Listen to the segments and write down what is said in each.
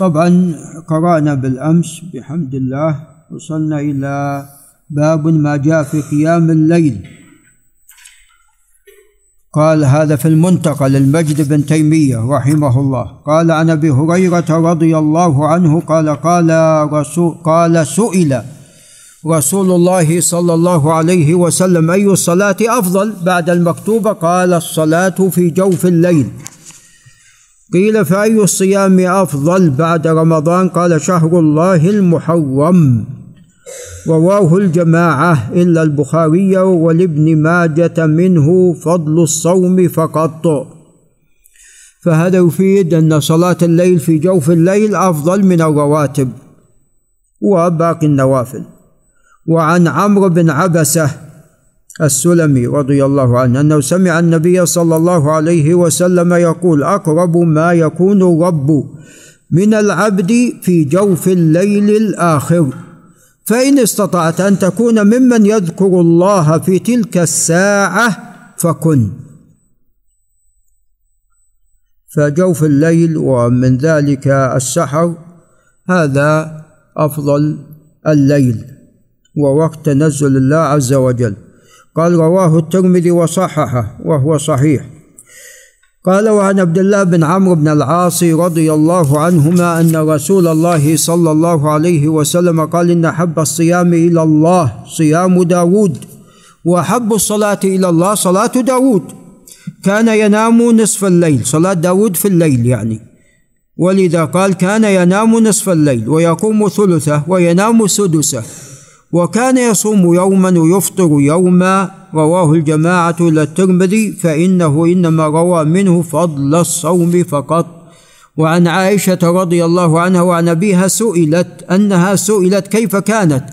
طبعا قرأنا بالأمس بحمد الله وصلنا إلى باب ما جاء في قيام الليل. قال هذا في المنتقى للمجد بن تيمية رحمه الله. قال عن أبي هريرة رضي الله عنه قال قال رسول قال سئل رسول الله صلى الله عليه وسلم أي الصلاة أفضل؟ بعد المكتوبة قال الصلاة في جوف الليل. قيل فأي الصيام أفضل بعد رمضان؟ قال شهر الله المحرم. رواه الجماعة إلا البخاري ولابن ماجة منه فضل الصوم فقط. فهذا يفيد أن صلاة الليل في جوف الليل أفضل من الرواتب. وباقي النوافل. وعن عمرو بن عبسة السلمي رضي الله عنه أنه سمع النبي صلى الله عليه وسلم يقول أقرب ما يكون الرب من العبد في جوف الليل الآخر. فإن استطعت أن تكون ممن يذكر الله في تلك الساعة فكن. فجوف الليل ومن ذلك السحر هذا أفضل الليل ووقت تنزل الله عز وجل. قال رواه الترمذي وصححه وهو صحيح. قال وعن عبد الله بن عمرو بن العاص رضي الله عنهما أن رسول الله صلى الله عليه وسلم قال إن احب الصيام إلى الله صيام داود واحب الصلاة إلى الله صلاة داود. كان ينام نصف الليل صلاة داود في الليل يعني. ولذا قال كان ينام نصف الليل ويقوم ثلثه وينام سدسه. وكان يصوم يوما ويفطر يوما رواه الجماعة إلى الترمذي فإنه إنما روى منه فضل الصوم فقط. وعن عائشة رضي الله عنها وعن أبيها سئلت أنها سئلت كيف كانت؟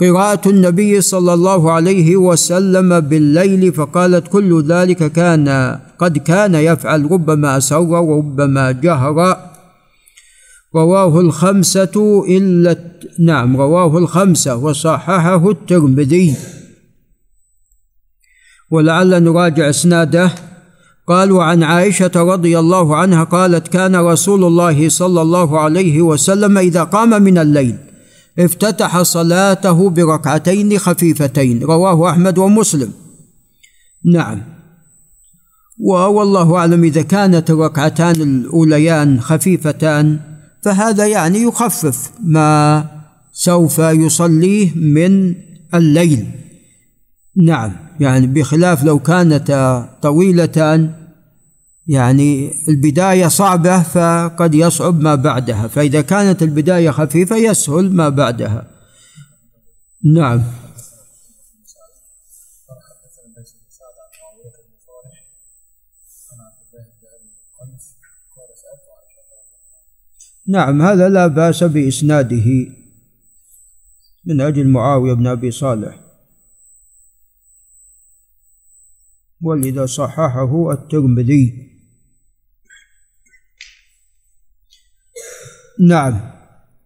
قراءة النبي صلى الله عليه وسلم بالليل فقالت كل ذلك كان قد كان يفعل ربما أسر وربما جهر. رواه الخمسة إلا نعم رواه الخمسة وصححه الترمذي. ولعل نراجع إسناده. قال وعن عائشة رضي الله عنها قالت كان رسول الله صلى الله عليه وسلم إذا قام من الليل افتتح صلاته بركعتين خفيفتين. رواه أحمد ومسلم. نعم. والله أعلم إذا كانت الركعتان الأوليان خفيفتان فهذا يعني يخفف ما سوف يصليه من الليل. نعم يعني بخلاف لو كانت طويلتان يعني البداية صعبة فقد يصعب ما بعدها فإذا كانت البداية خفيفة يسهل ما بعدها. نعم. نعم هذا لا بأس بإسناده من أجل معاوية بن أبي صالح. ولذا صححه الترمذي. نعم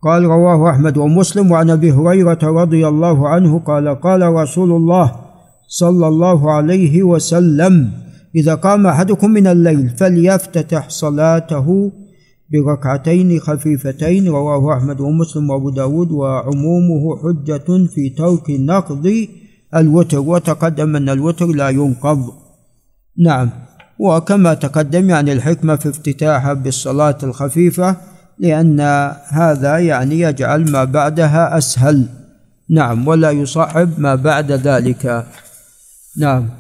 قال رواه أحمد ومسلم وعن أبي هريرة رضي الله عنه قال قال رسول الله صلى الله عليه وسلم إذا قام أحدكم من الليل فليفتتح صلاته بركعتين خفيفتين رواه أحمد ومسلم وأبو داود وعمومه حجة في ترك نقض الوتر وتقدم أن الوتر لا ينقض. نعم. وكما تقدم يعني الحكمة في افتتاحها بالصلاة الخفيفة لأن هذا يعني يجعل ما بعدها أسهل. نعم. ولا يصعب ما بعد ذلك. نعم.